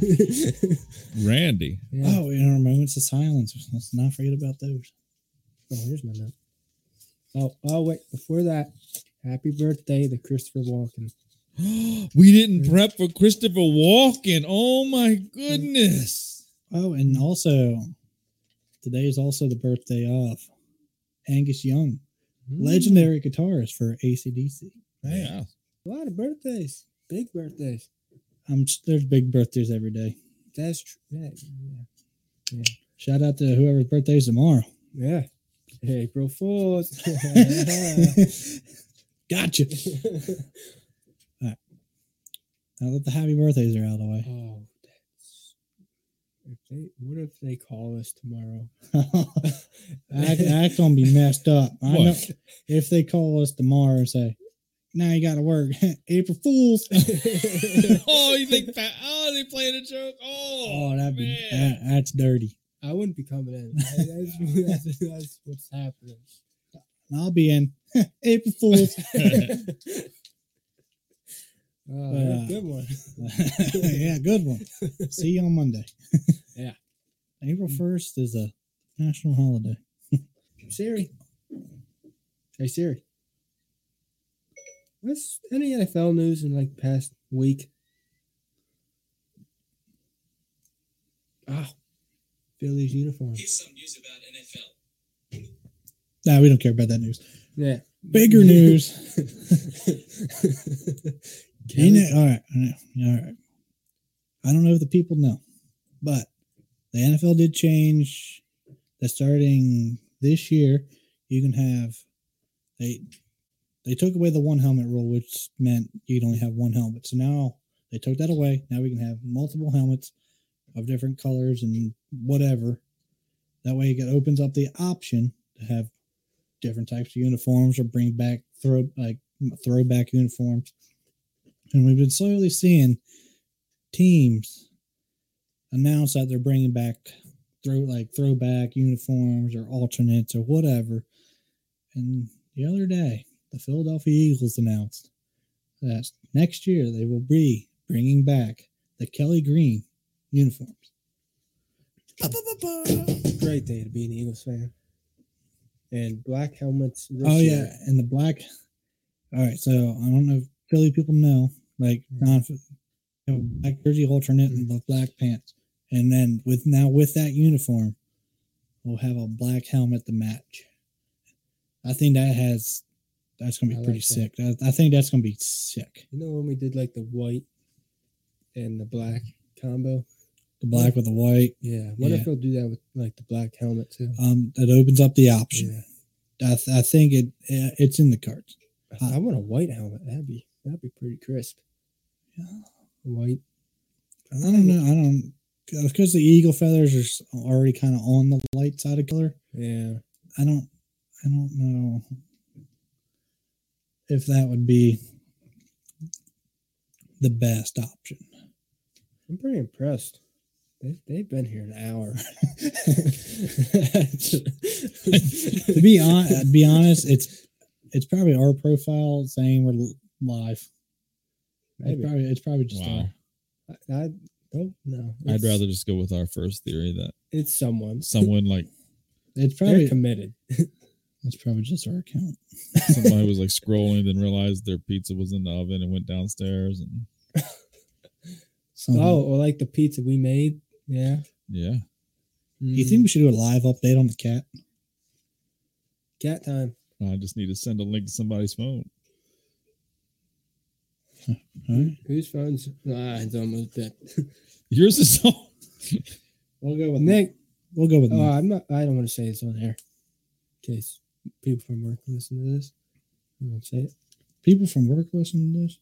Randy. Randy. Yeah. Oh, in our moments of silence, let's not forget about those. Oh, here's my note. Oh, oh wait, before that, happy birthday to Christopher Walken. we didn't prep for Christopher Walken. Oh my goodness. Oh, and also, today is also the birthday of Angus Young, Mm. legendary guitarist for ACDC. Yeah. A lot of birthdays. Big birthdays. Um, there's big birthdays every day. That's true. Yeah. yeah. Shout out to whoever's birthday is tomorrow. Yeah. April Fools. gotcha. All right. Now that the happy birthdays are out of the way. oh, that's. If they, what if they call us tomorrow? that, that's gonna be messed up. I know if they call us tomorrow and say, "Now you got to work," April Fools. oh, you think? That, oh, they playing a joke. Oh, Oh, that'd be man. that, that's dirty. I wouldn't be coming in. That's, that's, that's what's happening. I'll be in April Fools. Oh, Uh, that's a good one. yeah, good one. See you on Monday. Yeah. April first is a national holiday. Siri. Hey Siri. What's any NFL news in like past week? Oh, Phillies uniform. Here's some news about NFL. Nah, we don't care about that news. Yeah. Bigger news. You Kelly- know, all right, all right, all right. I don't know if the people know, but the NFL did change that starting this year, you can have they they took away the one helmet rule, which meant you could only have one helmet. So now they took that away. Now we can have multiple helmets of different colors and whatever. That way, it opens up the option to have different types of uniforms or bring back throw like throwback uniforms. And we've been slowly seeing teams announce that they're bringing back throw like throwback uniforms or alternates or whatever. And the other day, the Philadelphia Eagles announced that next year they will be bringing back the Kelly Green uniforms. Great day to be an Eagles fan. And black helmets. this Oh year. yeah, and the black. All right, so I don't know if Philly people know, like mm-hmm. non you know, black jersey alternate and the black pants, and then with now with that uniform, we'll have a black helmet to match. I think that has that's gonna be I pretty like sick. I, I think that's gonna be sick. You know when we did like the white and the black combo? The black with the white. Yeah. What if Yeah. they'll do that with like the black helmet too? Um, that opens up the option. Yeah. I, th- I think it uh, it's in the cards. I want a white helmet. That'd be that'd be pretty crisp. Yeah. White. I don't know. I don't because the eagle feathers are already kind of on the light side of color. Yeah. I don't I don't know if that would be the best option. I'm pretty impressed. They, they've been here an hour. to be on to be honest, it's it's probably our profile saying we're live. Maybe. It's probably it's probably just Wow. our, I, I don't know. I'd rather just go with our first theory that It's someone. someone like it's They're probably committed. it's probably just our account. somebody was like scrolling and realized their pizza was in the oven and went downstairs and Some- Oh, or like the pizza we made. Yeah. yeah. do you think we should do a live update on the cat? cat time? I just need to send a link to somebody's phone. Huh? Whose phone's? Ah, it's almost dead. Yours is on. We'll go with Nick. We'll go with Oh, Nick. I'm not. I don't want to say it's on air, in case people from work listen to this. Say it. People from work listen to this.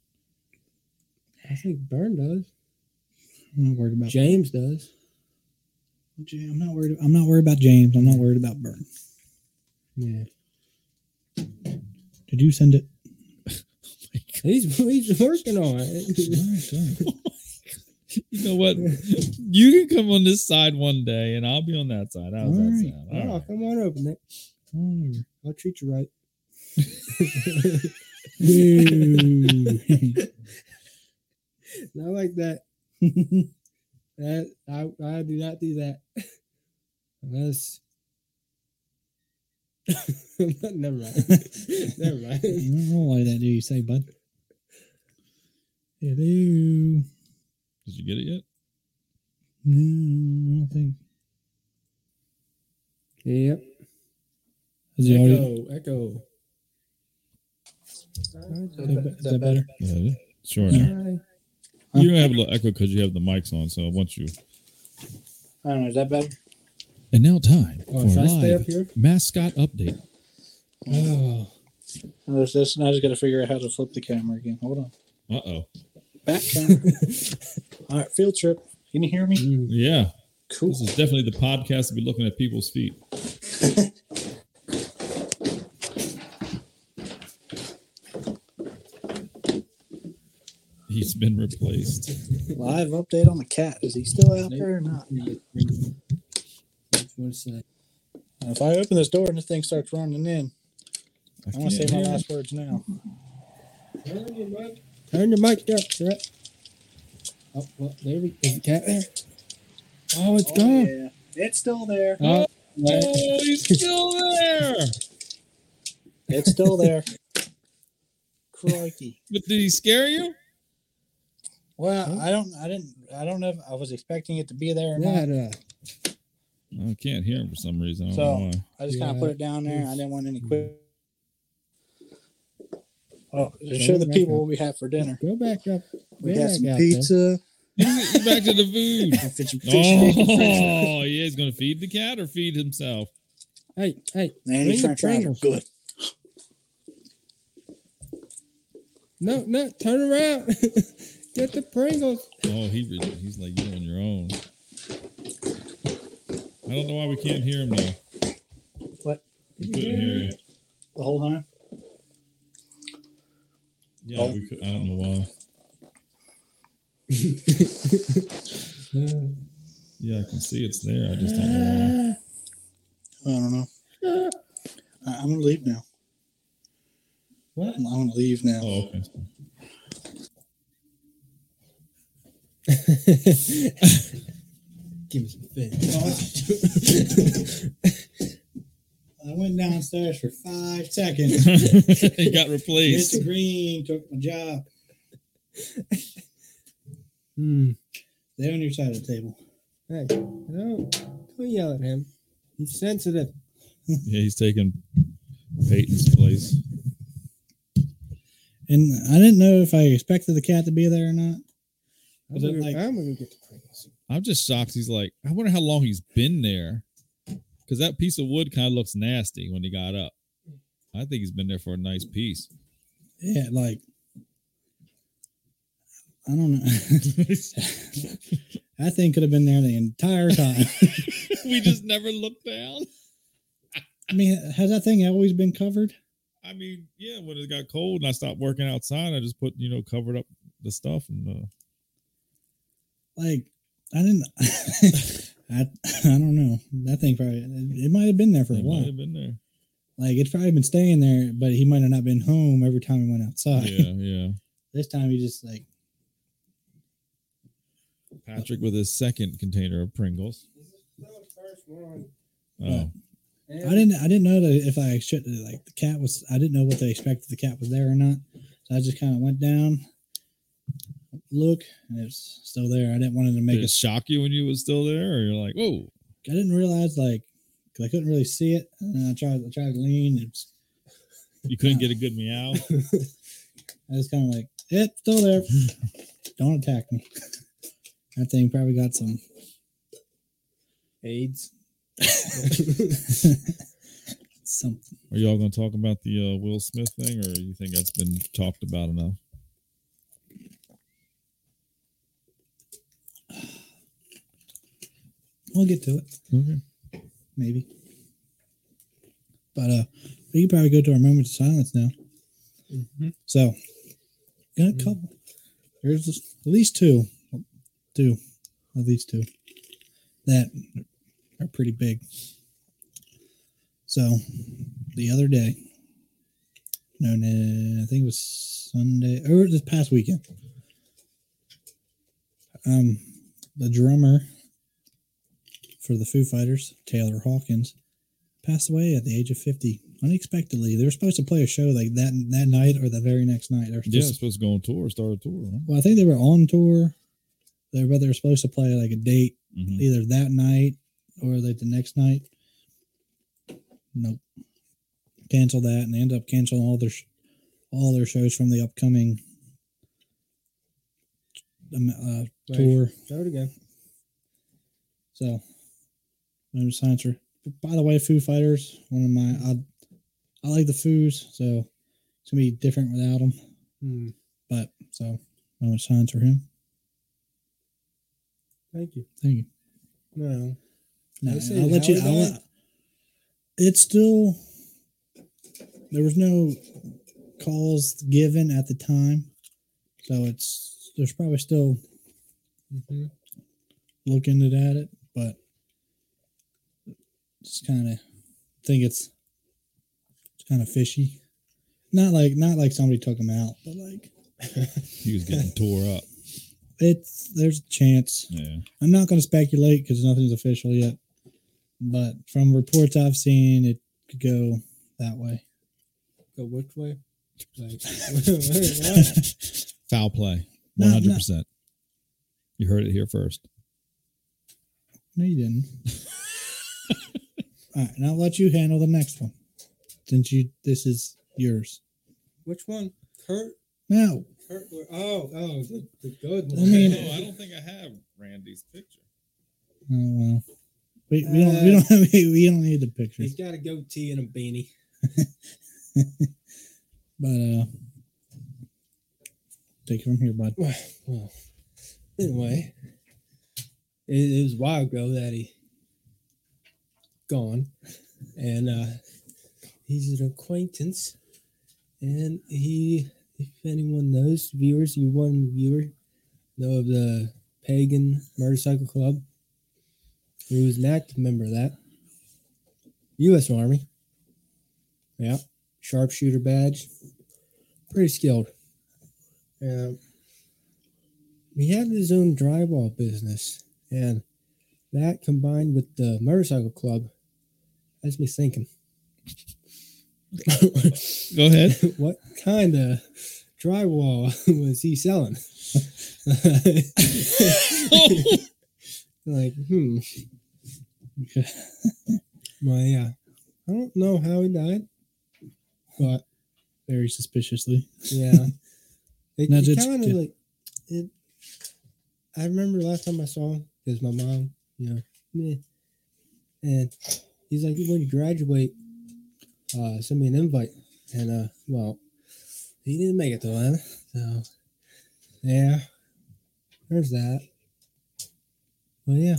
I think Burn does. I'm not worried about James does. I'm not worried. I'm not worried about James. I'm not worried about Burn. Yeah. Did you send it? He's he's working on it. You know what? You can come on this side one day and I'll be on that side. How's that Alright. sound? oh, All right. come on over, Nick. Whatever. I'll treat you right. Ooh. Not like that. That I, I do not do that unless. Never mind. Never mind. you don't roll like that, do you say, bud? Hello. Did you get it yet? No, I don't think. Yep. Is he already? Echo. Echo. Is that, is that better? Yeah, sure. Yeah. You have a little echo because you have the mics on. So once you I don't know. Is that better? and now time Oh, for should a I stay up live here? mascot update. Oh. I just, just, I just got to figure out how to flip the camera again. Hold on. Uh oh. Back camera. All right, field trip. Can you hear me? Mm. Yeah, Cool. this is definitely the podcast to be looking at people's feet. He's been replaced. Live update on the cat. Is he still out there or not? If I open this door and this thing starts running in, I I want to say my last words now. Turn your mic, Turn your mic up, Bret. Oh, well, there we Is the cat there? Oh, it's oh, gone. yeah. It's still there. Oh. Oh, he's still there. It's still there. Crikey. But did he scare you? Well, I don't, I didn't, I don't know if I was expecting it to be there or not. That, uh, I can't hear him for some reason. I don't So- know why. I just kind of put it down there. I didn't want any quick. Oh, to show the people up. what we have for dinner. go back up. We Go got some out pizza. Back to the food. Fish and chicken french fries. Oh, yeah, he's gonna feed the cat or feed himself. Hey, hey. Man, bring these the french fries are good. No, no, turn around. Get the Pringles. Oh, he really, he's like you on your own. I don't know why we can't hear him now. What? We couldn't hear you. The whole time? Yeah, we could, I don't know why. Yeah, I can see it's there. I just don't know why. I don't know. I- I'm gonna leave now. What? I'm, I'm gonna leave now. Oh, okay. Give me some fish. I went downstairs for five seconds. he got replaced. Mr. Green took my job. Hmm. Stay on your side of the table. Hey, no, don't yell at him. He's sensitive. Yeah, he's taking Peyton's place. And I didn't know if I expected the cat to be there or not. I'm gonna, like- I'm gonna get the. I'm just shocked. He's like, I wonder how long he's been there. Because that piece of wood kind of looks nasty when he got up. I think he's been there for a nice piece. Yeah, like I don't know. that thing could have been there the entire time. we just never looked down. I mean, has that thing always been covered? I mean, yeah, when it got cold and I stopped working outside, I just put, you know, covered up the stuff and uh, Like, I didn't. I I don't know. That thing probably it, it might have been there for a it might while. have been there. Like it's probably been staying there, but he might have not been home every time he went outside. Yeah, yeah. this time he just like Patrick with his second container of Pringles. First one. Oh, I didn't I didn't know that if I should like the cat was I didn't know what they expected the cat was there or not. So I just kind of went down, look, and it's still there. I didn't want it to make did it it. shock you when you was still there, or you're like, whoa? I didn't realize like I couldn't really see it, and I tried I tried to lean. It's You couldn't get a good meow. I was kind of like, yep, still there. Don't attack me. that thing probably got some. AIDS. something. Are y'all going to talk about the uh, Will Smith thing, or you think that's been talked about enough? We'll get to it, Okay. maybe. But uh, we can probably go to our moment of silence now. Mhm. So, got a couple. There's just at least two, two, at least two that are pretty big. So, the other day, no, no, I think it was Sunday or this past weekend. Um, the drummer for the Foo Fighters, Taylor Hawkins, passed away at the age of 50 unexpectedly. They were supposed to play a show like that that night or the very next night. They were Yeah, supposed supposed to go on tour, start a tour. Right? well, I think they were on tour. They were, they were supposed to play like a date Mhm. either that night or like the next night. Nope. Cancel that, and they end up canceling all their sh- all their shows from the upcoming um, uh, tour. Start again. So, I'm Sciencer. By the way, Foo Fighters, one of my I, I like the Foos, so it's gonna be different without them. Hmm. But so I'm gonna him. Thank you. Thank you. No. No, I'll let you. I'll it's still there was no calls given at the time, so it's there's probably still Mm-hmm. looking at it, just kind of think it's it's kind of fishy. Not like not like somebody took him out, but like He was getting tore up. it's there's a chance. Yeah. I'm not going to speculate because nothing's official yet, but from reports I've seen, it could go that way. Go which way? Like. Foul play. No, One no. hundred percent. You heard it here first. No, you didn't. All right, and I'll let you handle the next one, since you this is yours. Which one? Kurt? No. Kurt? Oh, oh, the, the good one. I mean- No, I don't think I have Randy's picture. oh well, we, we don't we don't we don't need the pictures, he's got a goatee and a beanie. but uh, take it from here, bud. Well, anyway, it, it was a while ago that he gone, and uh, he's an acquaintance, and he, if anyone knows, viewers, you one viewer know of the Pagan Motorcycle Club. He was an active member of that. U.S. Army. Yeah, sharpshooter badge. Pretty skilled. Yeah he had his own drywall business, and that combined with the motorcycle club has me thinking. Go ahead. what kind of drywall was he selling? like, hmm. Okay. Well, yeah. I don't know how he died, but Very suspiciously. yeah. It, No, it's kind of like it. I remember last time I saw him because my mom, you know, meh. and he's like, when you graduate, uh, send me an invite. And uh, well, he didn't make it to then, so yeah, there's that. Well, yeah,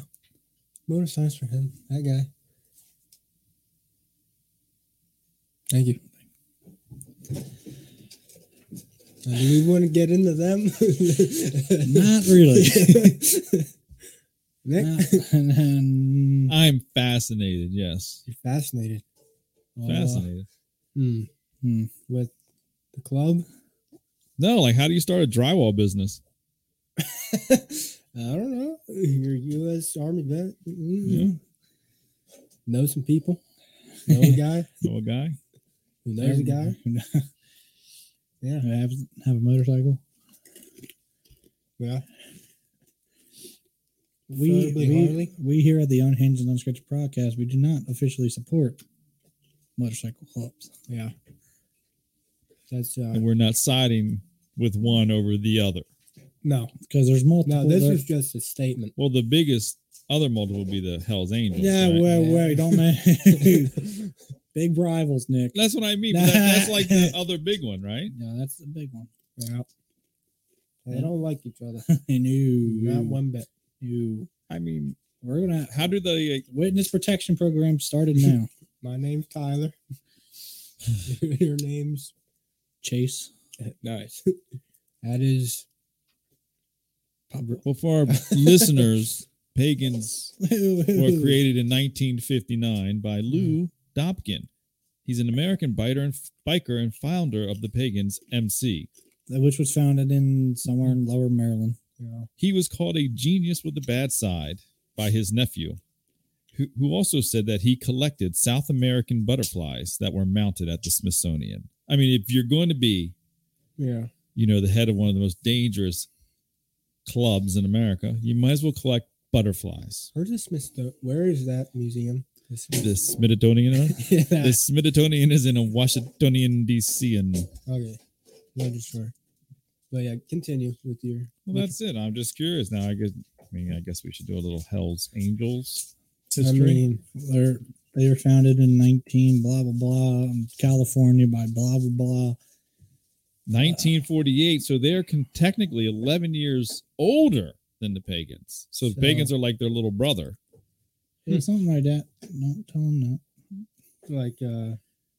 motor motorcycles for him, that guy. Thank you. Uh, do we want to get into them? Not really. Nick, Not- I'm fascinated. Yes. you're fascinated. Fascinated. Hmm. Hmm. With the club? No, like how do you start a drywall business? I don't know. You're a U.S. Army vet. Mm, Know some people. Know a guy Know a guy? who knows a guy. Yeah. have have a motorcycle. Yeah. We we, we here at the Unhinged and Unscripted podcast, we do not officially support motorcycle clubs. Yeah. That's uh And we're not siding with one over the other. no. because there's multiple. No, this there- is just a statement. Well, the biggest other multiple would be the Hell's Angels. yeah, right? wait, Yeah. wait, don't man. Big rivals, Nick. That's what I mean. but that- that's like the other big one, right? Yeah, that's the big one. Yeah. They don't like each other. no, Not one bit. No. I mean, We're gonna how do they? Uh, witness protection program started now. My name's Tyler. Your name's Chase. nice. That is Well, for our listeners, pagans were Were created in 1959 by mm-hmm. Lou Dobkin. He's an American biter and biker and founder of the Pagans MC. which was founded in somewhere in Lower Maryland. Yeah. He was called a genius with a bad side by his nephew, who, who also said that he collected South American butterflies that were mounted at the Smithsonian. I mean, if you're going to be, Yeah. you know, the head of one of the most dangerous clubs in America, you might as well collect butterflies. Where's the Smith? Where is that museum? This- The Smithsonian, yeah. the Smithsonian is in a Washington D.C. and Okay. Not sure. But yeah, continue with your. well, that's it. I'm just curious now. I guess. I mean, I guess we should do a little Hell's Angels history. I history. mean, They're they were founded in 19 blah blah blah California by blah blah blah. 1948. So they're con- technically 11 years older than the pagans. So, So- the pagans are like their little brother. Yeah, something like that. Don't tell them that. like, uh,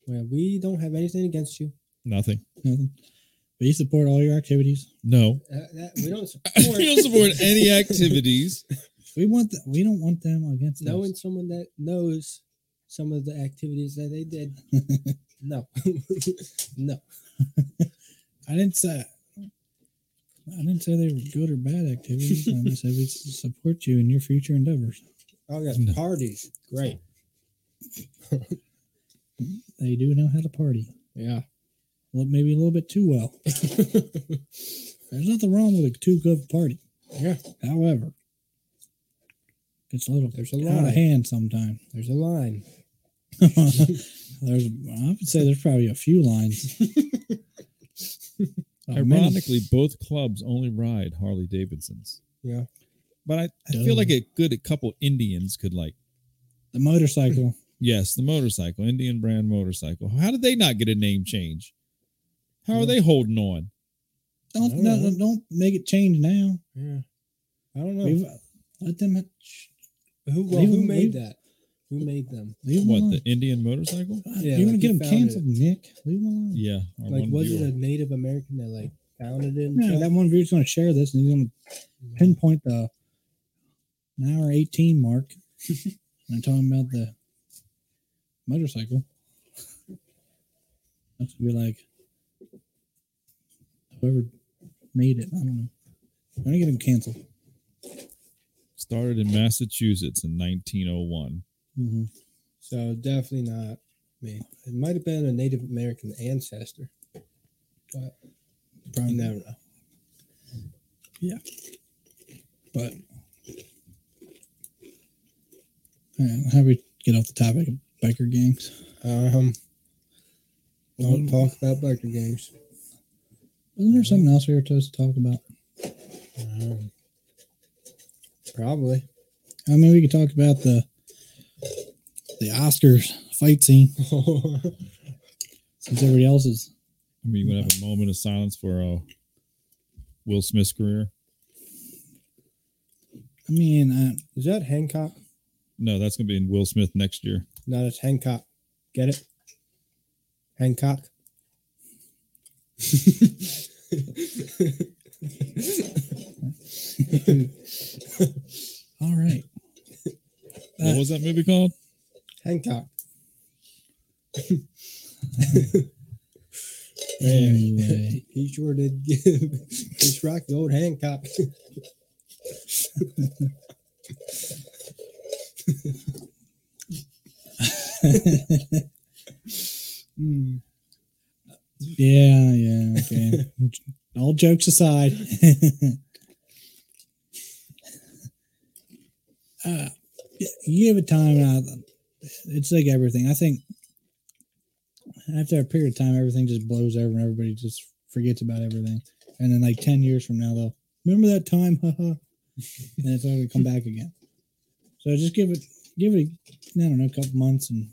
well, we don't have anything against you. Nothing. Nothing. We support all your activities. No. Uh, that, we don't we support. don't support any activities. We want that. We don't want them against knowing us. someone that knows some of the activities that they did. no, no. I didn't say. I didn't say they were good or bad activities. I just said we support you in your future endeavors. Oh yeah, No. parties. Great. They do know how to party. Yeah. Well, maybe a little bit too well. There's nothing wrong with a too good party. yeah. However, it's a little There's a out line. of hand sometimes. There's a line. there's, I would say there's probably a few lines. Many- Ironically, both clubs only ride Harley Davidsons. Yeah. But I, I Duh. feel like a good a couple Indians could like the motorcycle. yes, the motorcycle, Indian brand motorcycle. How did they not get a name change? How Yeah. are they holding on? Don't no, don't no, don't make it change now. Yeah. I don't know. We've, let them who well, leave who made leave- that? Who made them? leave them What alone. the Indian motorcycle? Yeah, You're gonna get he them founded canceled, Nick. Leave them alone. Yeah, Like, one was it a Native American that like founded it? and Yeah, that one viewer's going to share this and he's going to pinpoint the an hour 18 mark and talking about the motorcycle. That's going to be like whoever made it. I don't know. I'm going to get him canceled. Started in Massachusetts in 1901. Mm-hmm. So definitely not me. It might have been a Native American ancestor. But Probably never know. Yeah, but Alright, how do we get off the topic of biker gangs? Um, don't Wasn't- talk about biker games. Wasn't there something else we were supposed to talk about? Um, probably. I mean, we could talk about the the Oscars fight scene since everybody else is. I mean, you want to have a moment of silence for uh, Will Smith's career? I mean, uh, Is that Hancock? No, that's going to be in Will Smith next year. No, it's Hancock. Get it? Hancock. all right. What was that movie called? Hancock. Anyway, He sure did give Chris Rock the old Hancock. Hmm. Yeah, yeah, okay. all jokes aside, uh, you give it time. It's like everything. I think after a period of time, everything just blows over and everybody just forgets about everything. And then, like ten years from now, they'll remember that time, haha, and it's all gonna come back again. So just give it, give it, I don't know, a couple months, and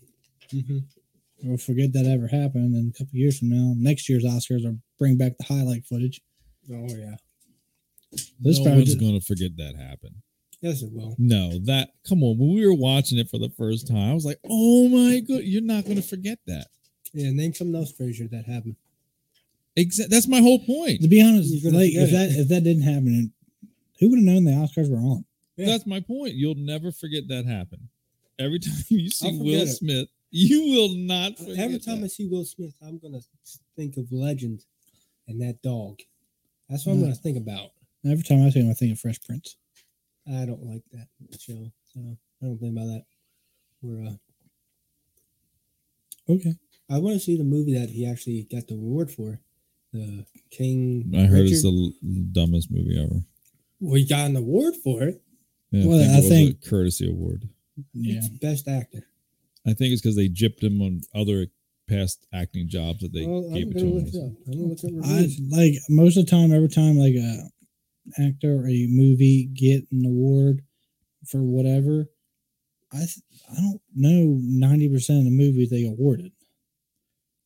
Mhm. We'll forget that ever happened. And a couple years from now, next year's Oscars will bring back the highlight footage. Oh yeah. This no one's just- going to forget that happened. Yes, it will. No, that come on. When we were watching it for the first time, I was like, "Oh my god, you're not going to forget that." Yeah, name something else, Frazier, that happened. Exactly. That's my whole point. To be honest, You're like if forget that if that didn't happen, who would have known the Oscars were on? Yeah. That's my point. You'll never forget that happened. Every time you see I'll Will it. Smith, you will not forget. Every time I see Will Smith, I'm gonna think of Legend and that dog. That's what I'm Mm. gonna think about. Every time I see him, I think of Fresh Prince. I don't like that show, so I don't think about that. We're uh, Okay. I want to see the movie that he actually got the award for, the King. I heard Richard. it's the l- dumbest movie ever. Well, he got an award for it. Yeah, Well, I think I it was think- a courtesy award. Yeah. It's best actor. I think it's because they gypped him on other past acting jobs that they well, gave I'm it to gonna him. look up. I'm gonna look up I like most of the time, every time like a actor or a movie get an award for whatever, I th- I don't know ninety percent of the movies they awarded.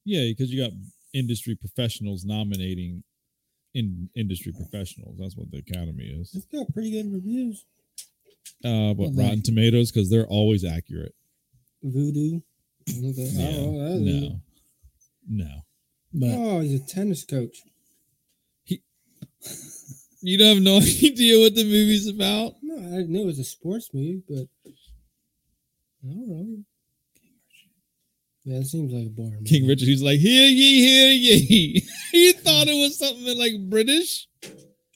Yeah, because you got industry professionals nominating in industry professionals. That's what the Academy is. It's got pretty good reviews. Uh, what Well, Rotten Tomatoes because they're always accurate. Voodoo. Yeah, oh, no, no. But Oh, he's a tennis coach. He, You don't have no idea what the movie's about. No, I knew it was a sports movie, but I don't know. Yeah, it seems like a boring. King. Richard, he's like, hear ye, hear ye. you thought it was something like British?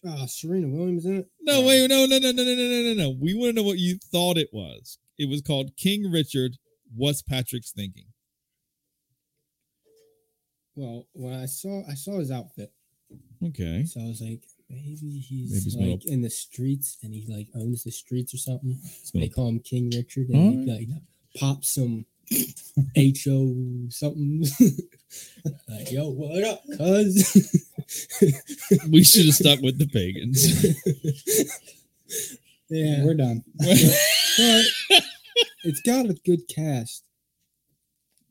Oh, Serena Williams in it. No, wait, no, no, no, no, no, no, no, no, no. We want to know what you thought it was. It was called King Richard. What's Patrick's thinking? Well, when I saw I saw his outfit, Okay. so I was like, maybe he's Maybe he's like in the streets and he like owns the streets or something. So They call him King Richard, and he Alright. like pop some ho something. like, yo, what up, cuz? we should have stuck with the pagans. yeah, we're done. but it's got a good cast.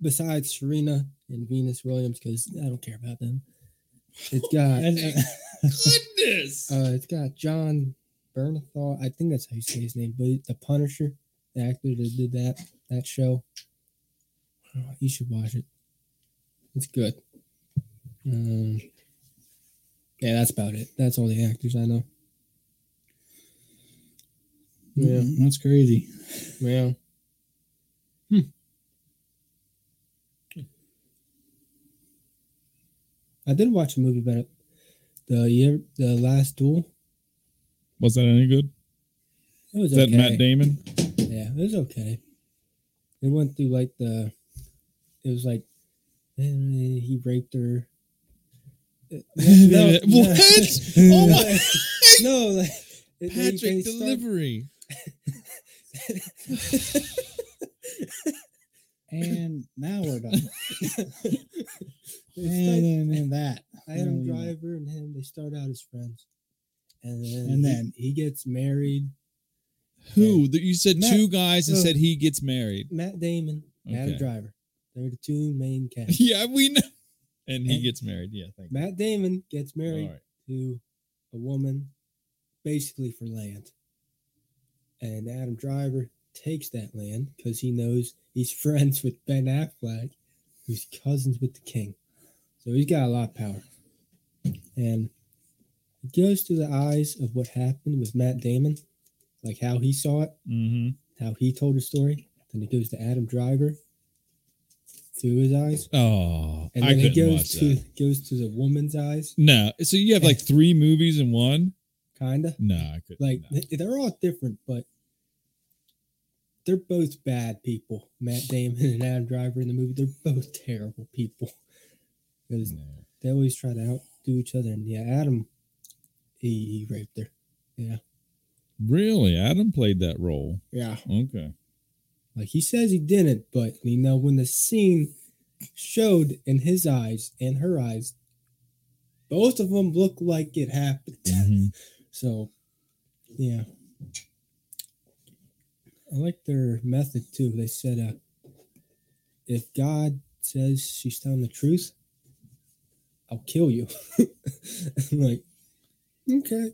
Besides Serena and Venus Williams, because I don't care about them. It's got Goodness. uh, it's got Jon Bernthal. I think that's how you say his name, but the Punisher, the actor that did that that show. Oh, you should watch it. It's good. Um, yeah, that's about it. That's all the actors I know. Yeah, Mm, that's crazy. yeah. I did watch a movie about it. The year, the last duel. Was that any good? It was Is that. Matt Damon? Yeah, it was okay. It went through like the. It was like, eh, he raped her. No, no, what? Oh my! no, like it- they- Patrick they start- delivery. And now we're done. And then and that. Adam. Driver and him, they start out as friends, and then And he- then- he, gets married. Who? That You said Matt- two guys and uh, said he gets married. Matt Damon, Adam Driver. They're the two main cast. Yeah, we know. And he And- gets married. Yeah, thank you. Matt Damon gets married right. to a woman basically for land. And Adam Driver takes that land because he knows he's friends with Ben Affleck, who's cousins with the king. So he's got a lot of power. And it goes through the eyes of what happened with Matt Damon, like how he saw it, Mm-hmm. how he told the story. Then it goes to Adam Driver through his eyes. Oh, And then it goes to that. goes to the woman's eyes, No, so you have like three movies in one. kinda. No, I couldn't. like no. they're all different, but they're both bad people. Matt Damon and Adam Driver in the movie, they're both terrible people. Because No. they always try to outdo each other. And yeah, Adam, he, he raped her. Yeah, Really, Adam played that role. yeah. Okay. Like he says he didn't, but you know when the scene showed in his eyes and her eyes, both of them look like it happened. Mhm. So, yeah. I like their method too. They said, uh, if God says she's telling the truth, I'll kill you. I'm like, okay,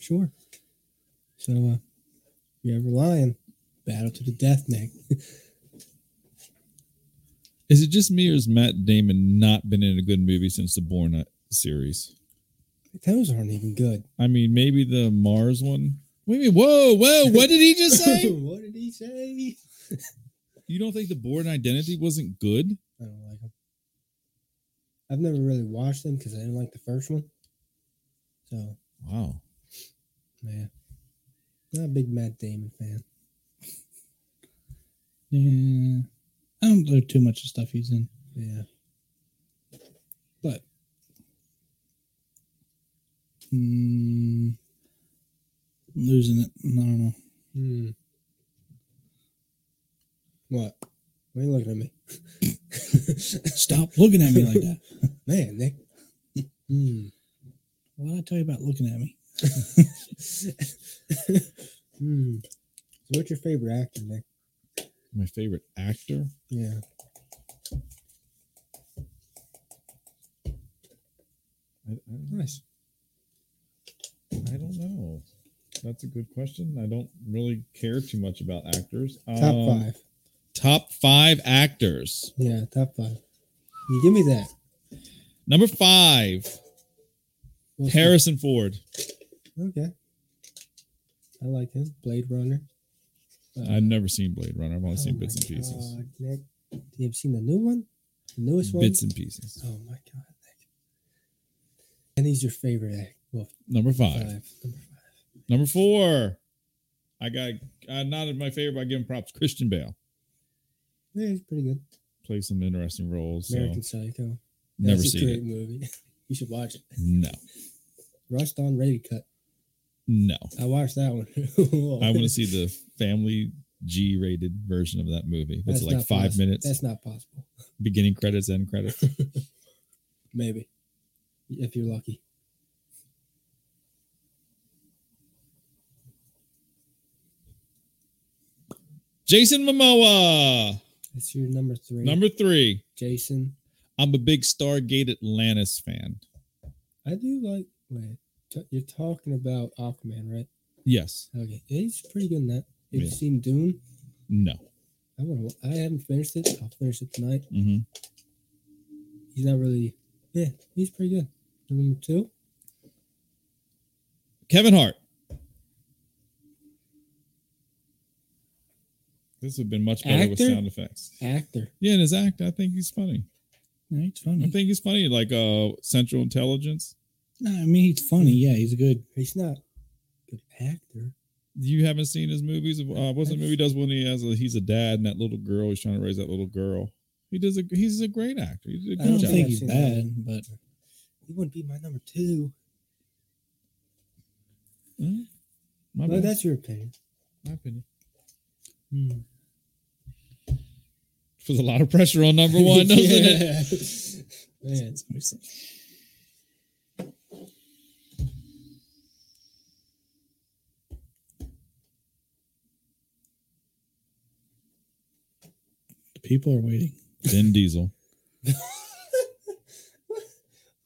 sure. So, uh, you're ever lying, battle to the death, Nick. Is it just me or has Matt Damon not been in a good movie since the Bourne uh, series? Those aren't even good. I mean, maybe the Mars one. Wait a minute. Whoa, whoa. What did he just say? what did he say? you don't think the Bourne Identity wasn't good? I don't like them. I've never really watched them because I didn't like the first one. So Wow. Man, not a big Matt Damon fan. Yeah. I don't know too much of stuff he's in. Yeah. But mm, I'm losing it. I don't know. Hmm. What? Why are you looking at me? Stop looking at me like that. Man, Nick. Hmm. What did I tell you about looking at me? hmm. So what's your favorite actor, Nick? My favorite actor? Yeah. I, I, Nice. I don't know. That's a good question. I don't really care too much about actors. Top Um, five. Top five actors. Yeah, top five. You give me that. Number five, see. Harrison Ford. Okay. I like him. Blade Runner. Uh, I've never seen Blade Runner. I've only oh seen bits and pieces. God, Nick. You have seen the new one? The newest one? Bits and pieces. Oh my god, Nick. And he's your favorite act. Well, Number five. five. Number five. Number four. I got uh, not my favorite, by giving props. Christian Bale Yeah, he's pretty good. plays some interesting roles. So American Psycho. never That's a seen great it. movie. you should watch it. No, Rust on Rated Cut. no. I watched that one. I want to see the family G-rated version of that movie. It's That's like five possi- minutes, That's not possible. beginning credits, end credits. Maybe. If you're lucky. Jason Momoa, That's your number three. number three. Jason. I'm a big Stargate Atlantis fan. I do like. Wait, t- you're talking about Aquaman, right? Yes. Okay, he's pretty good in that. Have you seen Dune? No. I want. I haven't finished it. I'll finish it tonight. hmm He's not really. Yeah, he's pretty good. Number two. Kevin Hart. This would have been much better with sound effects. Actor. Yeah, in his act, I think he's funny. No, he's I think he's funny, like uh Central Intelligence. No, I mean he's funny. Yeah, he's good. He's not a good actor. You haven't seen his movies? Uh, what's the movie he does when he has a, he's a dad and that little girl? He's trying to raise that little girl. He does a he's a great actor. He did a I good don't job. think he's bad, but He wouldn't be my number two. Mm, my, But that's your opinion. my opinion. Hmm. Puts a lot of pressure on number one, doesn't it? Yeah. Man, the people are waiting. Vin Diesel.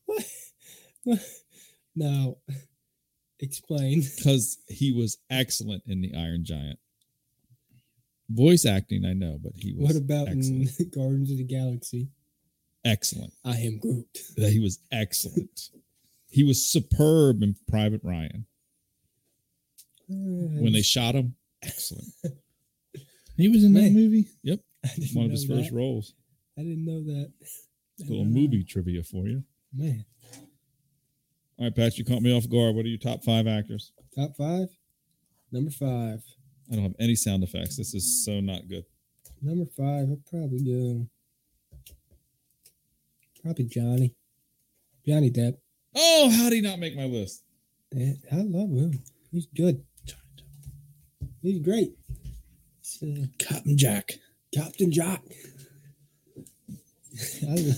what? What? Now, explain. Because he was excellent in the Iron Giant. Voice acting, I know, but he was What about excellent. in Guardians of the Galaxy? excellent. I am Groot. That he was excellent. he was superb in Private Ryan. Uh, when they shot him, excellent. He was in that movie. Yep, One of his know first roles. I didn't know that. Little movie trivia for you. Man, All right, Pat, you caught me off guard. What are your top five actors? top five. Number five. I don't have any sound effects. This is so not good. Number five. I'd probably go. Probably Johnny. Johnny Depp. Oh, how did he not make my list? Eh, I love him. He's good. He's great. He's, uh, Captain Jack. Captain Jack. I-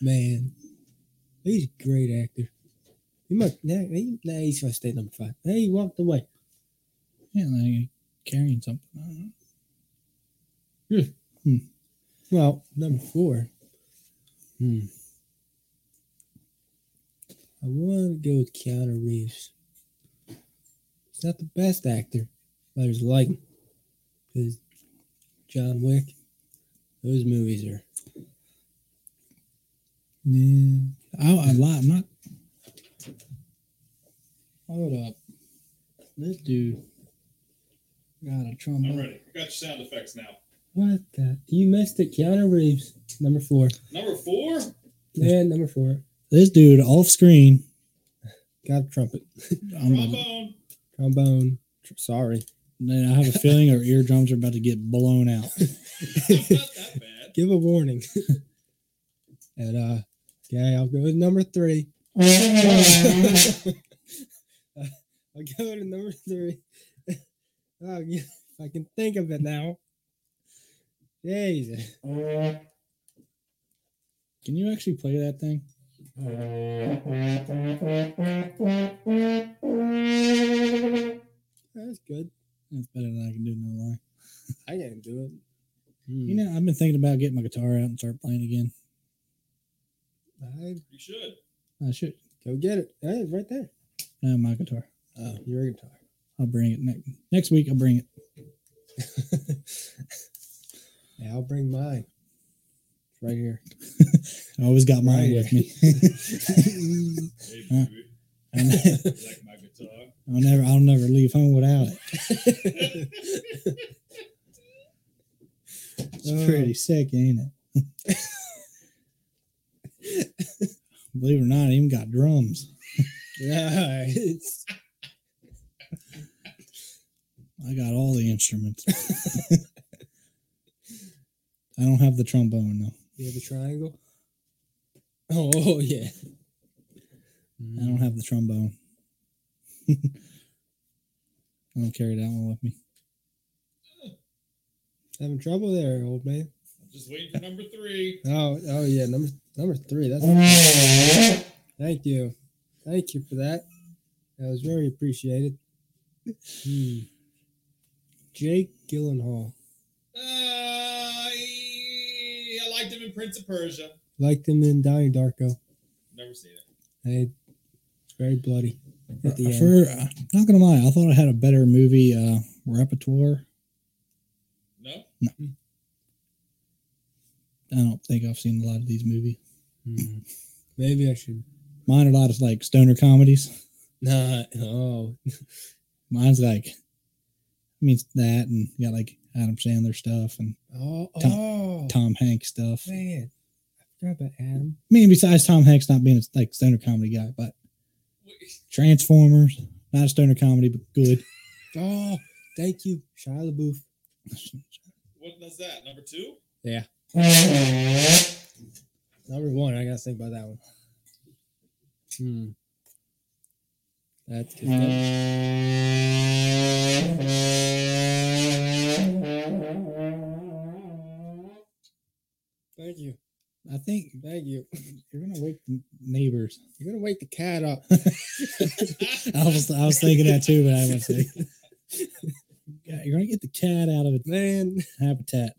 man, he's a great actor. He must. Nah, he, nah, he's gonna stay number five. Hey, he walked away. Yeah, like carrying something. I don't. Well, number four. Hmm. I want to go with Keanu Reeves. He's not the best actor, but I just like him. Because John Wick, those movies are. Yeah, I, I lie. I'm not. Hold up. This dude got a trombone. ready. We got your sound effects now. What the? You missed it. Keanu Reeves, number four. Number four? Yeah, number four. This dude off screen got a trumpet, I'm about Trombone. trombone. Tr- Sorry. man, I have a feeling our eardrums are about to get blown out. Not that bad. Give a warning. and uh, okay, I'll go with number three. I'll go to number three. Oh, yeah, I can think of it now. Jesus. Can you actually play that thing? That's good. That's better than I can do, no lie. I can't do it. You know, I've been thinking about getting my guitar out and start playing again. I You should. I should. go get it. Hey, it's right there. No, my guitar. Oh, your guitar. I'll bring it next next week. I'll bring it. yeah, I'll bring mine. It's right here. I always got mine Right. with me. Hey, baby. like my guitar? I'll never, I'll never leave home without it. It's Oh. pretty sick, ain't it? Believe it or not, I even got drums. Nice. I got all the instruments. I don't have the trombone though. You have a triangle? Oh, oh, yeah. I don't have the trombone. I don't carry that one with me. Having trouble there, old man. I'm just waiting for number three. Oh, oh yeah, number number three. That's thank you, thank you for that. That was very appreciated. Hmm. Jake Gyllenhaal Uh, I liked him in Prince of Persia. liked him in Donnie Darko. Never seen it. Hey, it's very bloody at the end. For uh, not gonna lie, I thought I had a better movie uh, repertoire. No? No. I don't think I've seen a lot of these movies. Hmm. Maybe I should. Mine are a lot of like stoner comedies. Nah. Oh, Mine's like, I mean that, and you got like Adam Sandler stuff and oh, Tom- oh, Tom Hanks stuff. I man. I forgot about Adam. mean, besides Tom Hanks not being a like stoner comedy guy, but Transformers, not a stoner comedy, but good. Oh, thank you, Shia LaBeouf. What was that? Number two? Yeah. Number one, I gotta think about that one. Hmm. That's good. Thank you. I think Thank you. you're gonna wake the neighbors. You're gonna wake the cat up. I was I was thinking that too, but I was say you're gonna get the cat out of its Man. habitat.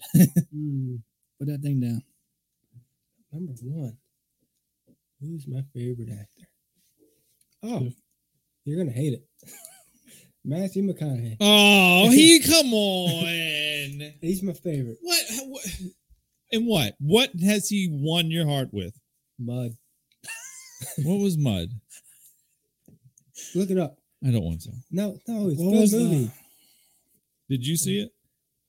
Hmm. Put that thing down. Number one. Who's my favorite actor? Oh? You're gonna hate it. Matthew McConaughey. Oh, he come on. He's my favorite. what, what? And what? What has he won your heart with? Mud. What was Mud? Look it up. I don't want to. No, no, it's a What good was the- movie. Did you see it?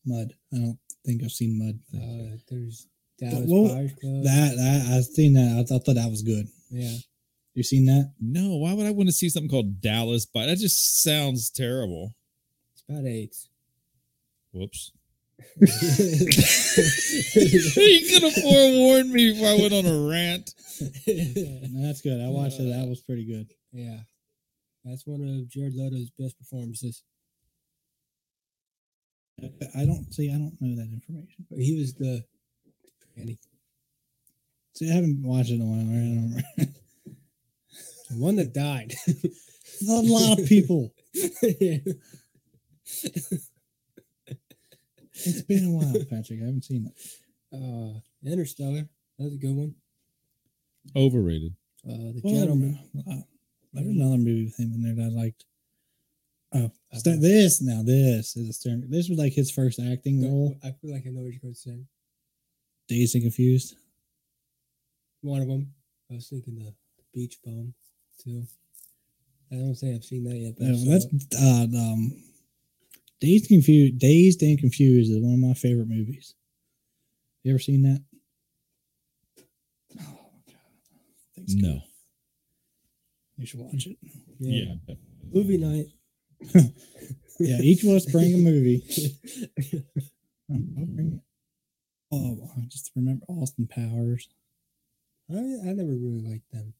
Mud. I don't think I've seen Mud. Uh, there's Dallas what- Buyers Club. that that I've seen that. I thought, thought that was good. yeah. You seen that? No. Why would I want to see something called Dallas? But that just sounds terrible. It's about AIDS. Whoops. yeah. you could have forewarned me before I went on a rant. No, that's good. I watched it. That was pretty good. Yeah. That's one of Jared Leto's best performances. I don't see. I don't know that information. but He was the Annie. See, I haven't watched it in a while. I don't remember. The one that died. a lot of people. It's been a while, Patrick. I haven't seen it. uh, Interstellar. That's a good one. Overrated. Uh, the Well, Gentleman. uh, There's another movie with him in there that I liked. Oh, Uh, st- this now. This is a stern. This was like his first acting role. I feel like I know what you're going to say. Dazed and Confused. One of them. I was thinking the, the Beach Bum too. I don't think I've seen that yet. But I Uh, that's it. uh, um, Dazed and Confused. Dazed and Confused is one of my favorite movies. You ever seen that? Oh my god! Thing's good. No. You should watch it. Yeah. Movie night. Yeah, each of us bring a movie. I'll bring it. Oh, I just remember Austin Powers. I, I never really liked them.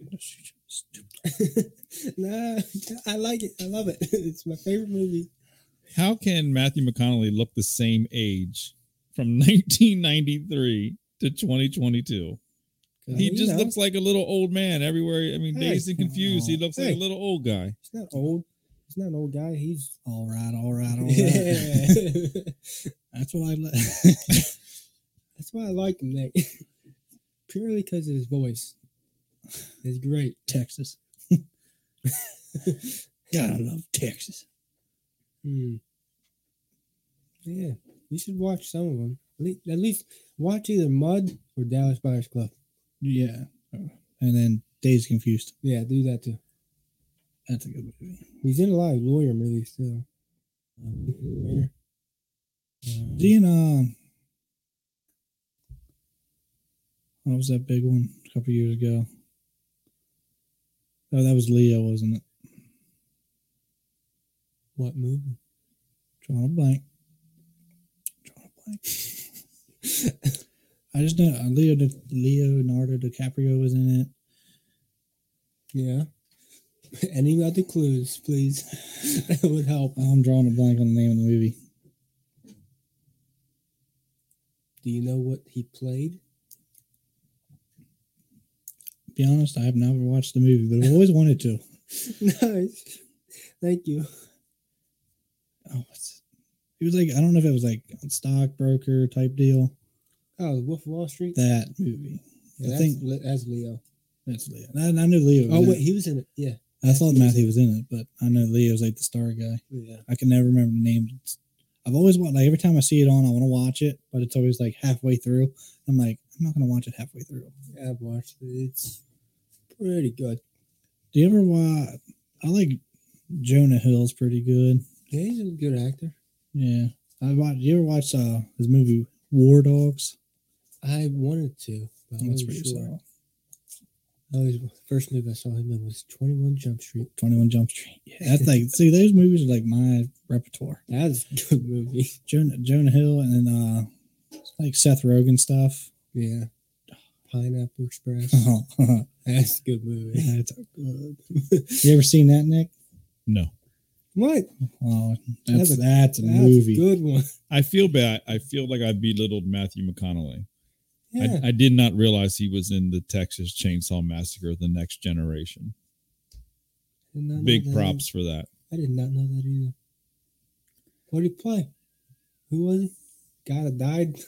I'm gonna shoot you, stupid. nah, I like it. I love it. It's my favorite movie. How can Matthew McConaughey look the same age from 1993 to 2022? He You just know, looks like a little old man everywhere. I mean, Hey. dazed and confused. He looks like a little old guy. He's not old. He's not an old guy. He's All right, all right, all right. yeah. That's what I let. That's why I like him, Nick. Purely because of his voice. It's great. Texas. God, I love Texas. Hmm. Yeah, you should watch some of them. At least, at least watch either Mud or Dallas Buyers Club. Yeah. And then Dazed Confused. Yeah, do that too. That's a good movie. He's in a lot of lawyer movies too. Seeing, uh, what was that big one a couple years ago? Oh, that was Leo, wasn't it? what movie? Drawing a blank. Drawing a blank. I just know uh, Leo Leonardo DiCaprio was in it. Yeah. Any other clues, please? that would help. I'm drawing a blank on the name of the movie. Do you know what he played? Be honest, I have never watched the movie, but I've always wanted to. nice. Thank you. Oh, what's it? was like I don't know if it was like a stockbroker type deal. Oh, The Wolf of Wall Street. That movie. Yeah, I think that's Leo. that's Leo. I, I knew Leo. Oh wait, it. he was in it. Yeah. I thought Matthew was in it, but I know Leo's like the star guy. Yeah. I can never remember the name. It's- I've always wanted, like every time I see it on, I want to watch it, but it's always like halfway through. I'm like, I'm not gonna watch it halfway through. Yeah, I've watched it. It's pretty good. Do you ever watch? I like Jonah Hill's pretty good. Yeah, he's a good actor. Yeah, I watched. You ever watch uh his movie War Dogs? I wanted to, but I That's wasn't pretty sure. solid. I first movie I saw him in was Twenty One Jump Street. Twenty One Jump Street. Yeah, that's like see those movies are like my repertoire. That's a good movie. Jonah Jonah Hill and then uh like Seth Rogen stuff. Yeah. Pineapple Express. That's That's a good movie. good. You ever seen that, Nick? No. What? Oh, That's that's a- that's a That's movie. a good one. I feel bad. I feel like I belittled Matthew McConaughey. Yeah. I, I did not realize he was in the Texas Chainsaw Massacre: The Next Generation. Did not know Big that props for that. I did not know that either. What did he play? Who was he? Guy that died?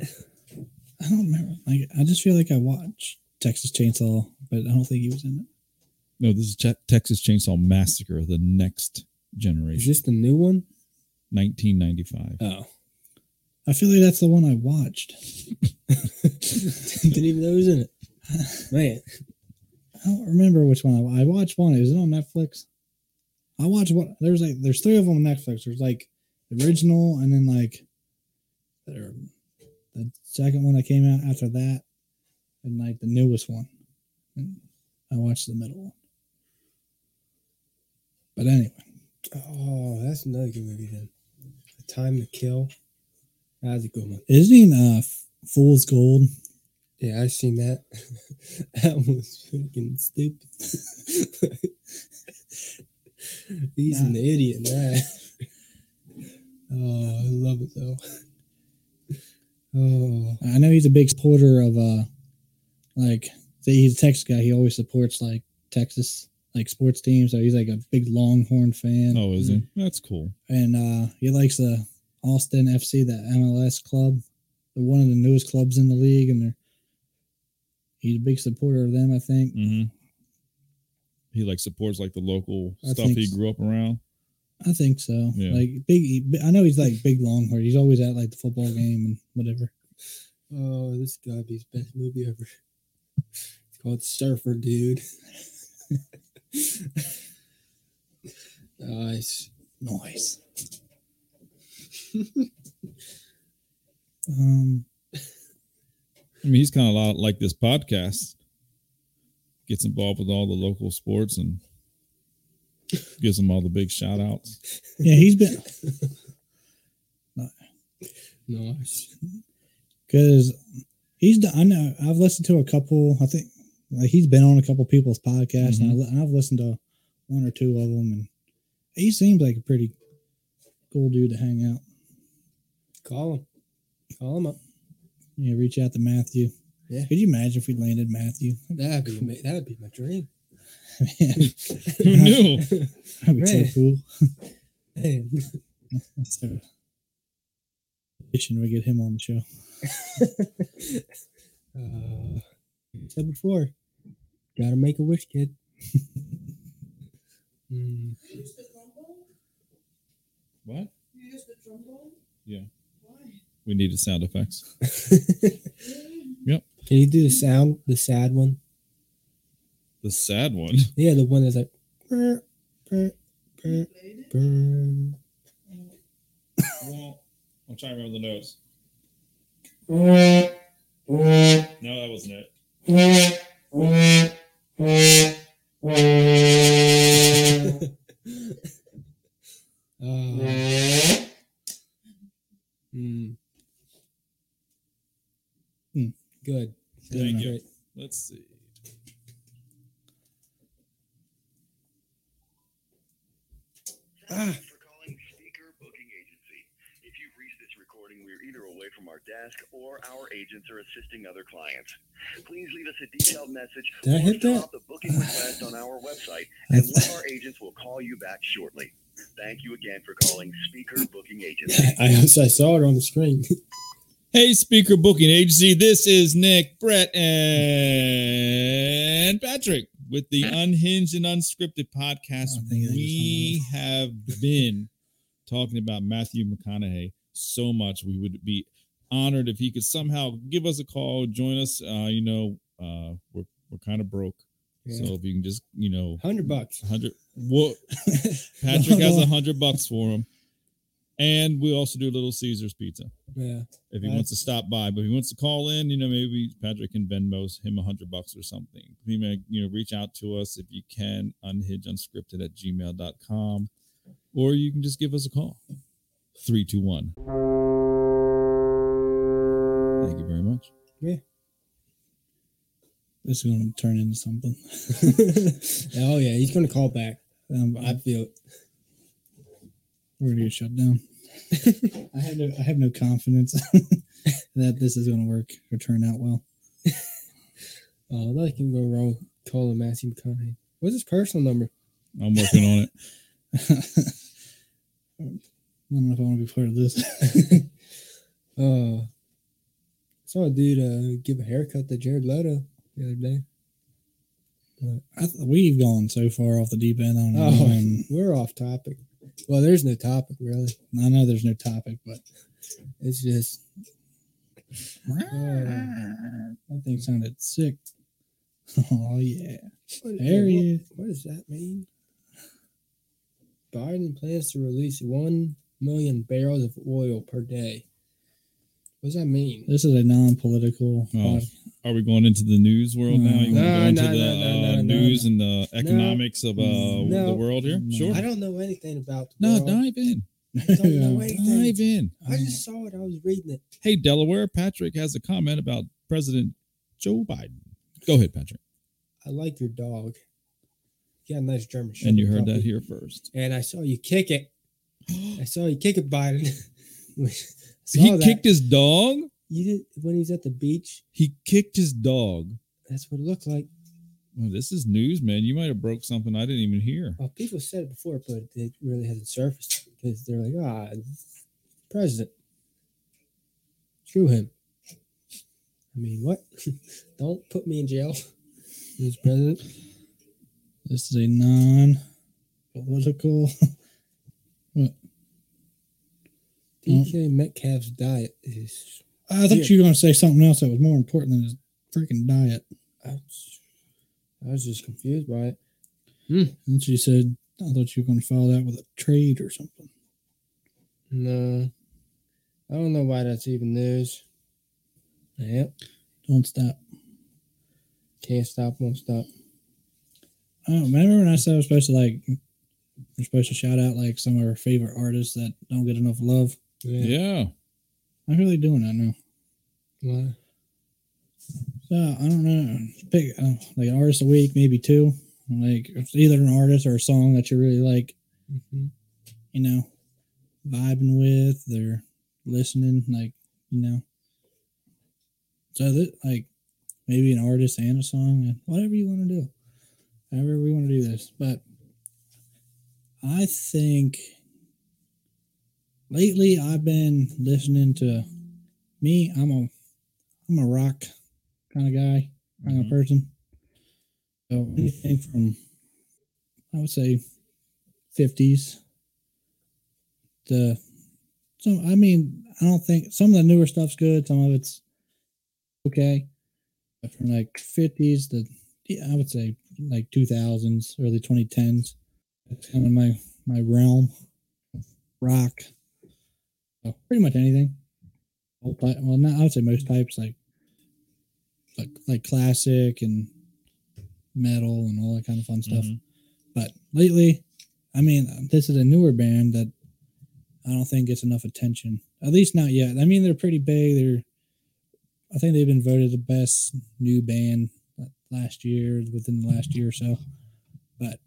I don't remember. Like I just feel like I watched Texas Chainsaw, but I don't think he was in it. No, this is Ch- Texas Chainsaw Massacre: The Next generation. Is this the new one? 1995. Oh. I feel like that's the one I watched. Didn't even know he was in it. Man. I don't remember which one I, I watched. One is it on Netflix? I watched one. There's like there's three of them on Netflix. There's like the original, and then like the second one that came out after that, and like the newest one. And I watched the middle one. But anyway, Oh, that's another good movie then. The Time to Kill. That's a good one. isn't he in uh, Fool's Gold? Yeah, I've seen that. that was freaking stupid. He's an idiot that. oh, I love it though. Oh, I know he's a big supporter of uh like say he's a Texas guy, he always supports like Texas like sports teams. So he's like a big Longhorn fan. Oh, is he? That's cool. And uh he likes the Austin FC, the MLS club. They're one of the newest clubs in the league and they're he's a big supporter of them, I think. hmm He like supports like the local I stuff think he grew up around. I think so. Yeah. Like big I know he's like big Longhorn. He's always at like the football game and whatever. oh, this gotta be his best movie ever. It's called Surfer Dude. nice. Nice. um I mean, he's kind of a lot like this podcast. gets involved with all the local sports and gives them all the big shout outs. Yeah, he's been Nice. because he's done. I know I've listened to a couple. I think like he's been on a couple people's podcasts, and, I, and I've listened to one or two of them, and he seems like a pretty cool dude to hang out. Call him. Call him up. Yeah, reach out to Matthew. Yeah. Could you imagine if we landed Matthew? That'd be ama- that'd be my dream. Man, Who knew? that'd be so Man. cool. Man. So, we get him on the show. Uh, I said before, gotta make a wish, kid. Mm, What? Yeah. Why? We needed sound effects. Yep. Can you do the sound, the sad one? The sad one. Yeah, the one that's like. "Brr, brr, brr, brr." Well, I'm trying to remember the notes. No, that wasn't it. Uh, mm. Hmm. Good. Good. Thank you. Great. Let's see. Ah. for calling Speaker Booking Agency. If you've reached this recording, we're either away from our desk or our agents are assisting other clients. Please leave us a detailed message Did I or hit fill that? the booking request on our website, and one of our agents will call you back shortly. Thank you again for calling Speaker Booking Agency. I, I saw it on the screen. Hey, Speaker Booking Agency. This is Nick, Bret, and Patrick with the Unhinged and Unscripted podcast. Oh, I think they just We have been talking about Matthew McConaughey so much. We would be honored if he could somehow give us a call, join us. Uh, you know, uh, we're we're kind of broke, Yeah. so if you can just, you know, Hundred bucks. hundred. What Patrick has a hundred bucks for him, and we also do a Little Caesars Pizza Yeah. if he Right. wants to stop by. But if he wants to call in, you know, maybe Patrick can Venmo's him a hundred bucks or something. He may, you know, reach out to us if you can, unhinged unscripted at gmail.com. Or you can just give us a call. 321. Thank you very much. Yeah. This is going to turn into something. oh yeah, he's gonna call back. Um, I I, feel it. we're going to get shut down. I have no, I have no confidence that this is going to work or turn out well. Oh, nothing can go wrong calling Matthew McConaughey. What's his personal number? I'm working on it. I don't know if I want to be part of this. Uh, saw a dude uh, give a haircut to Jared Leto the other day. I th- we've gone so far off the deep end on Oh. um, We're off topic. Well, there's no topic really. I know there's no topic, but It's just that thing sounded sick. Oh yeah, what, there what, he is. what does that mean? Biden plans to release one million barrels of oil per day. What does that mean? This is a non-political. Oh, Are we going into the news world now? You want to No, go into no, the no, no, uh, no, no, news and the economics of uh, No. the world here? No. Sure. I don't know anything about the No, world. dive in. I don't know anything. Dive in. I just saw it. I was reading it. Hey, Delaware, Patrick has a comment about President Joe Biden. Go ahead, Patrick. I like your dog. You got a nice German Shepherd. And you heard that here first. And I saw you kick it. I saw you kick it, Biden. He that. kicked his dog. You did when he was at the beach. He kicked his dog. That's what it looked like. Well, this is news, man. You might have broke something I didn't even hear. Well, people said it before, but it really hasn't surfaced because they're like, ah, president. Screw him. I mean, what? Don't put me in jail. He's president. This is a non-political. Mm. DK mm. Metcalf's diet is. I thought you were going to say something else that was more important than his freaking diet. I was, I was just confused by it. Hmm. That's what you said. I thought you were going to follow that with a trade or something. No, I don't know why that's even news. Yep, Don't stop. can't stop, won't stop. Oh, remember when I said I was supposed to like we're supposed to shout out like some of our favorite artists that don't get enough love? Yeah. I'm really doing that now. Well, So I don't know. Pick uh, like an artist a week, maybe two. Like it's either an artist or a song that you really like, mhm. you know, vibing with or listening, like you know. So that like maybe an artist and a song and whatever you want to do, however we want to do this. But I think lately I've been listening to me. I'm a I'm a rock kind of guy, kind Mhm. of person. So anything from I would say fifties to so I mean I don't think some of the newer stuff's good, some of it's okay. But from like fifties to yeah, I would say like two thousands, early twenty tens. That's kind of my my realm. Rock. So pretty much anything. All type, well, not I would say most types like like like classic and metal and all that kind of fun stuff. Mhm. But lately, I mean, this is a newer band that I don't think gets enough attention. At least not yet. I mean, they're pretty big. They're, I think they've been voted the best new band last year, within the last year or so. But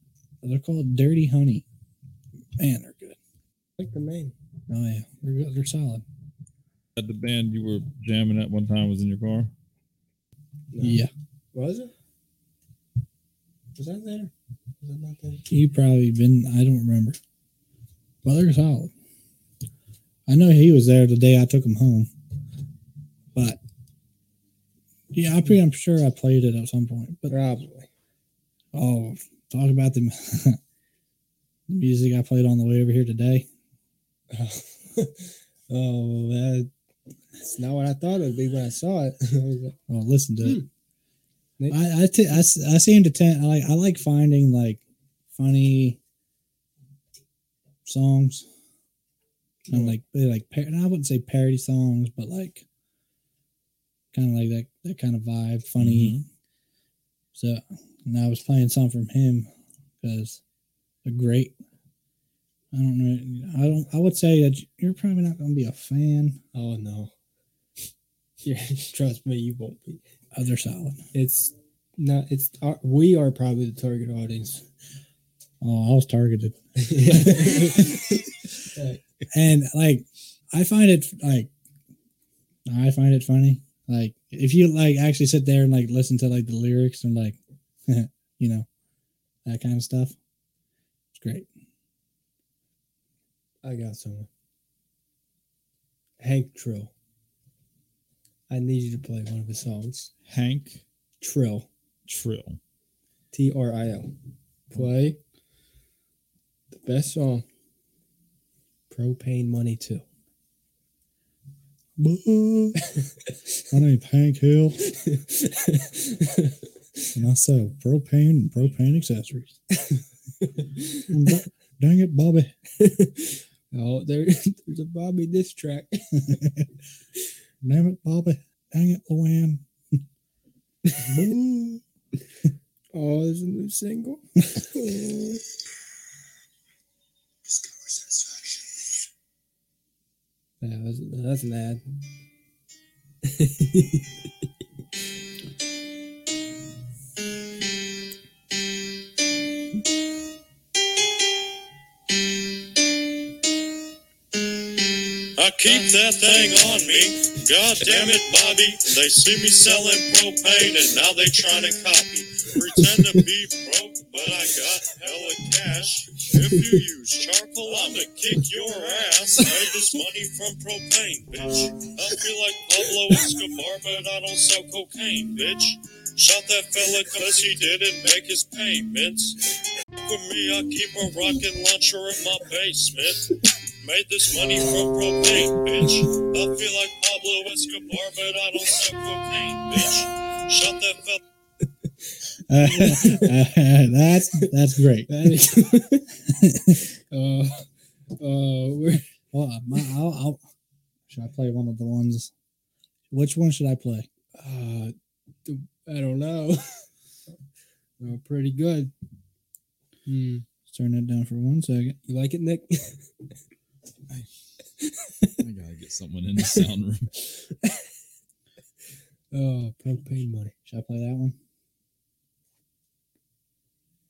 they're called Dirty Honey. Man, they're good. I like the name. Oh yeah, they're good. They're solid. That the band you were jamming at one time was in your car. No. Yeah, Was it? Was that there? Was that not there? you probably been. I don't remember. Well, they're solid. I know he was there the day I took him home, but yeah, I'm pretty. I'm sure I played it at some point. But Probably. oh, talk about the, the music I played on the way over here today. oh, that, that's not what I thought it would be when I saw it. I like, Well, listen to it. Hmm. Nick? I I, t- I, I seem to tend I like I like finding like funny songs and hmm. like they like par- I wouldn't say parody songs, but like kind of like that that kind of vibe, funny. Mm-hmm. So and I was playing some from him because they're great. I don't know. I don't. I would say that you're probably not going to be a fan. oh no. Yeah, trust me, you won't be. Oh, they're solid. It's not. It's our, we are probably the target audience. Oh, I was targeted. and like I find it like I find it funny. Like if you like actually sit there and like listen to like the lyrics and like you know that kind of stuff. It's great. I got someone. Hank Trill. I need you to play one of his songs. Hank Trill. Trill. T R I L. Play the best song. Propane Money 2. My name's Hank Hill and I sell propane and propane accessories. Dang it, Bobby. oh, there, there's a Bobby diss track. Damn it, Bobby. Dang it, Luann. Oh, there's a new single. yeah, that's, that's an ad. On me. God damn it, Bobby. They see me selling propane and now they trying to copy. Pretend to be broke, but I got hella cash. If you use charcoal, I'ma kick your ass. Made this money from propane, bitch. I feel like Pablo Escobar, but I don't sell cocaine, bitch. Shot that fella cause he didn't make his payments. For me, I keep a rocket launcher in my basement. Made this money from propane, bitch. I feel like Pablo Escobar, but I don't sell cocaine, bitch. Shot that fella. that's that's great. uh, uh, we're, Well, my, I'll, I'll, should I play one of the ones? Which one should I play? uh, I don't know. uh, pretty good. Hmm. Turn that down for one second. You like it, Nick? I gotta get someone in the sound room. oh, propane money. Should I play that one?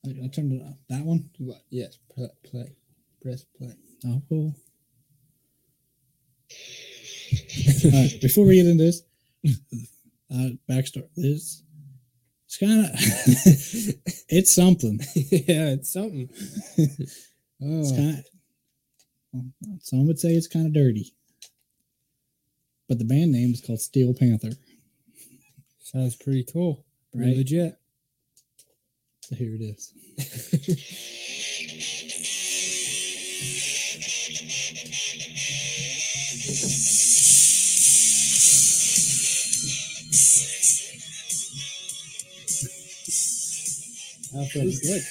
I, I turned it on. That one? What? Yes, play, play. Press play. Oh, cool. All right, before we get into this, uh, backstory. This it's kind of it's something. yeah, it's something. It's oh, kind of, some would say it's kind of dirty, but the band name is called Steel Panther. sounds pretty cool. Pretty Right. legit. So here it is. I feel good.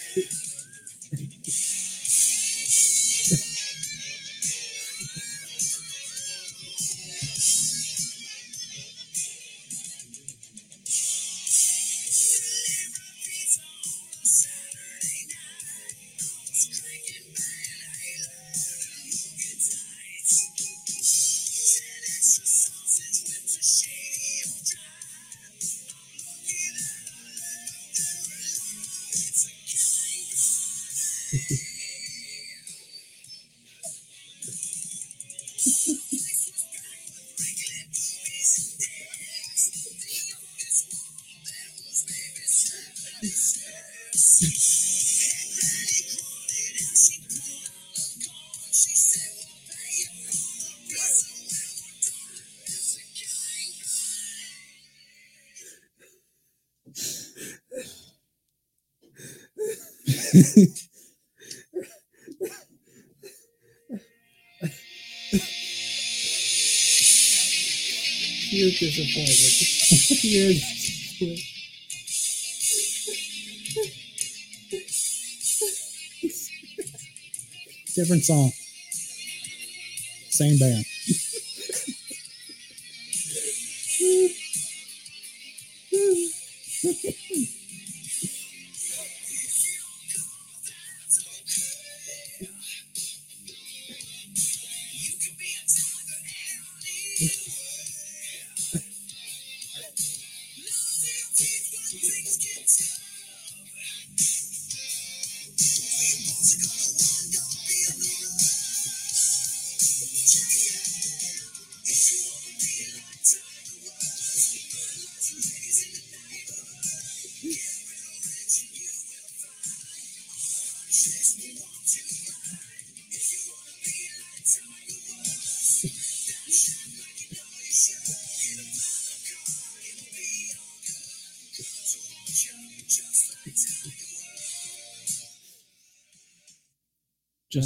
Disappointment. Different song, same band.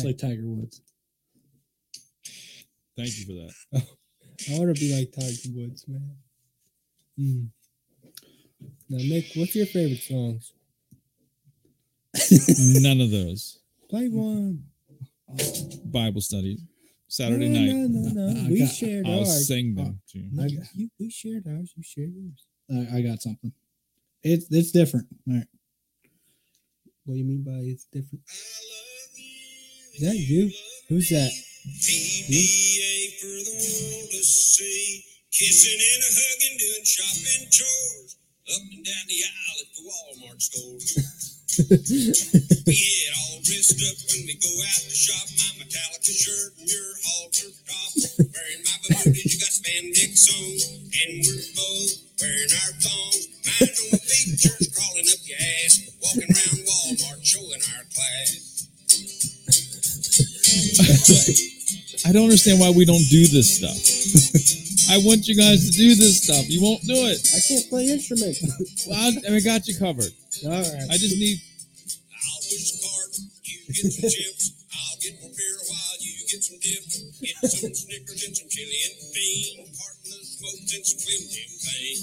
like Tiger Woods. Thank you for that. I want to be like Tiger Woods, man. Mm. Now, Nick, what's your favorite songs? None of those. Play one. Bible study. Saturday no, night. No, no, no. I We got- shared I'll ours. sing them to you. I- you, we shared ours. You shared yours. I, I got something. It's it's different. All right. What do you mean by it's different? Is that you? Who's that? PDA for the world to see. Kissing and a hugging, doing shopping chores. Up and down the aisle at the Walmart stores. we get all dressed up when we go out to shop. My Metallica shirt and your halter top. Wearing my booties, you got spandex on. And we're both wearing our thongs. Mine on the pictures crawling up your ass. Walking around Walmart showing our class. I don't understand why we don't do this stuff. I want you guys to do this stuff. You won't do it. I can't play instrument. Well, I, I got you covered. All right. I just need. I'll push the cart, you get some chips. I'll get more beer while you get some dip. Get some Snickers and some chili and bean. Carton of smokes and some Slim Jim pain.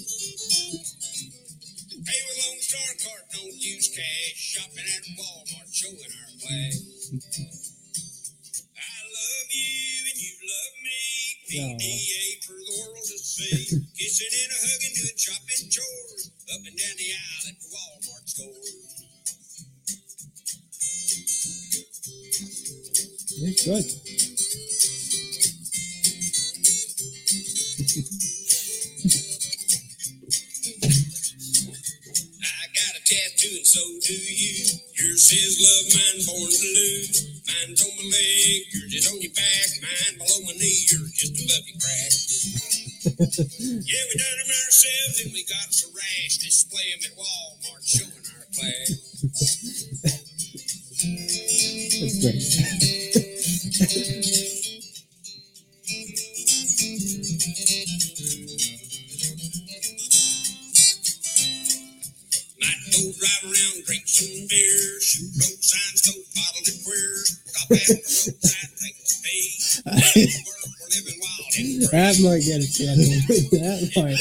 Pay with Lone Star card, don't use cash. Shopping at Walmart, showing our class. PDA for the world to see. Kissing and a hugging, doing shopping chores. Up and down the aisle at the Walmart store. It's good. I got a tattoo and so do you. Yours says love, mine born lose. Mine's on my leg, yours is on your back. Mine below my knee, yours just above your crack. yeah, we done them ourselves and we got us a rash. Display them at Walmart showing our flag. That's great. That might get a tattoo. that might.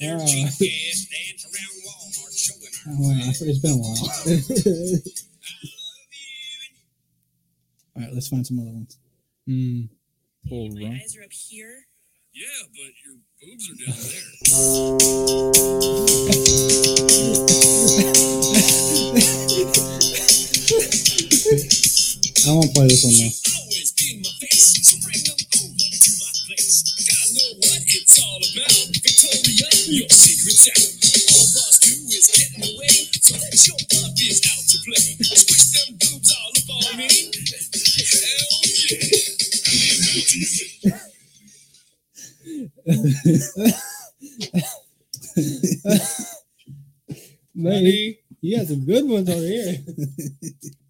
Their cheap gas dance around Walmart showing our Oh, wow, it's been a while. All right, let's find some other ones. mm. Full My run. eyes are up here. Yeah, but your boobs are down there. I won't play this one more. Always in my face, so bring them over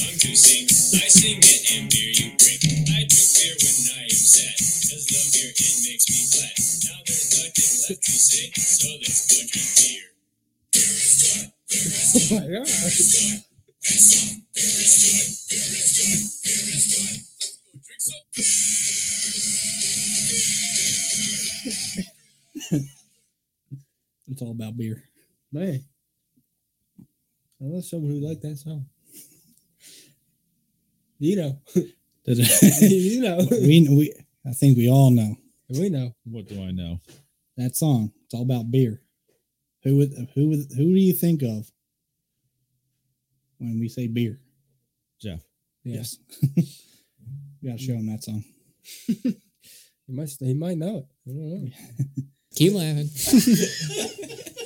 was to sing, I sing it and beer you drink. I drink beer when I am sad, cause the beer it makes me glad. Now there's nothing left to say, so let's go drink beer. Oh my god. Drink some It's all about beer. Man. I know someone who liked that song. You know. You know. we, we, I think we all know we know. What do I know? that song. It's all about beer. Who would, who would, who do you think of when we say beer? Jeff. Yeah. Yes. you got to show him that song. He might he might know it. I don't know. Keep laughing.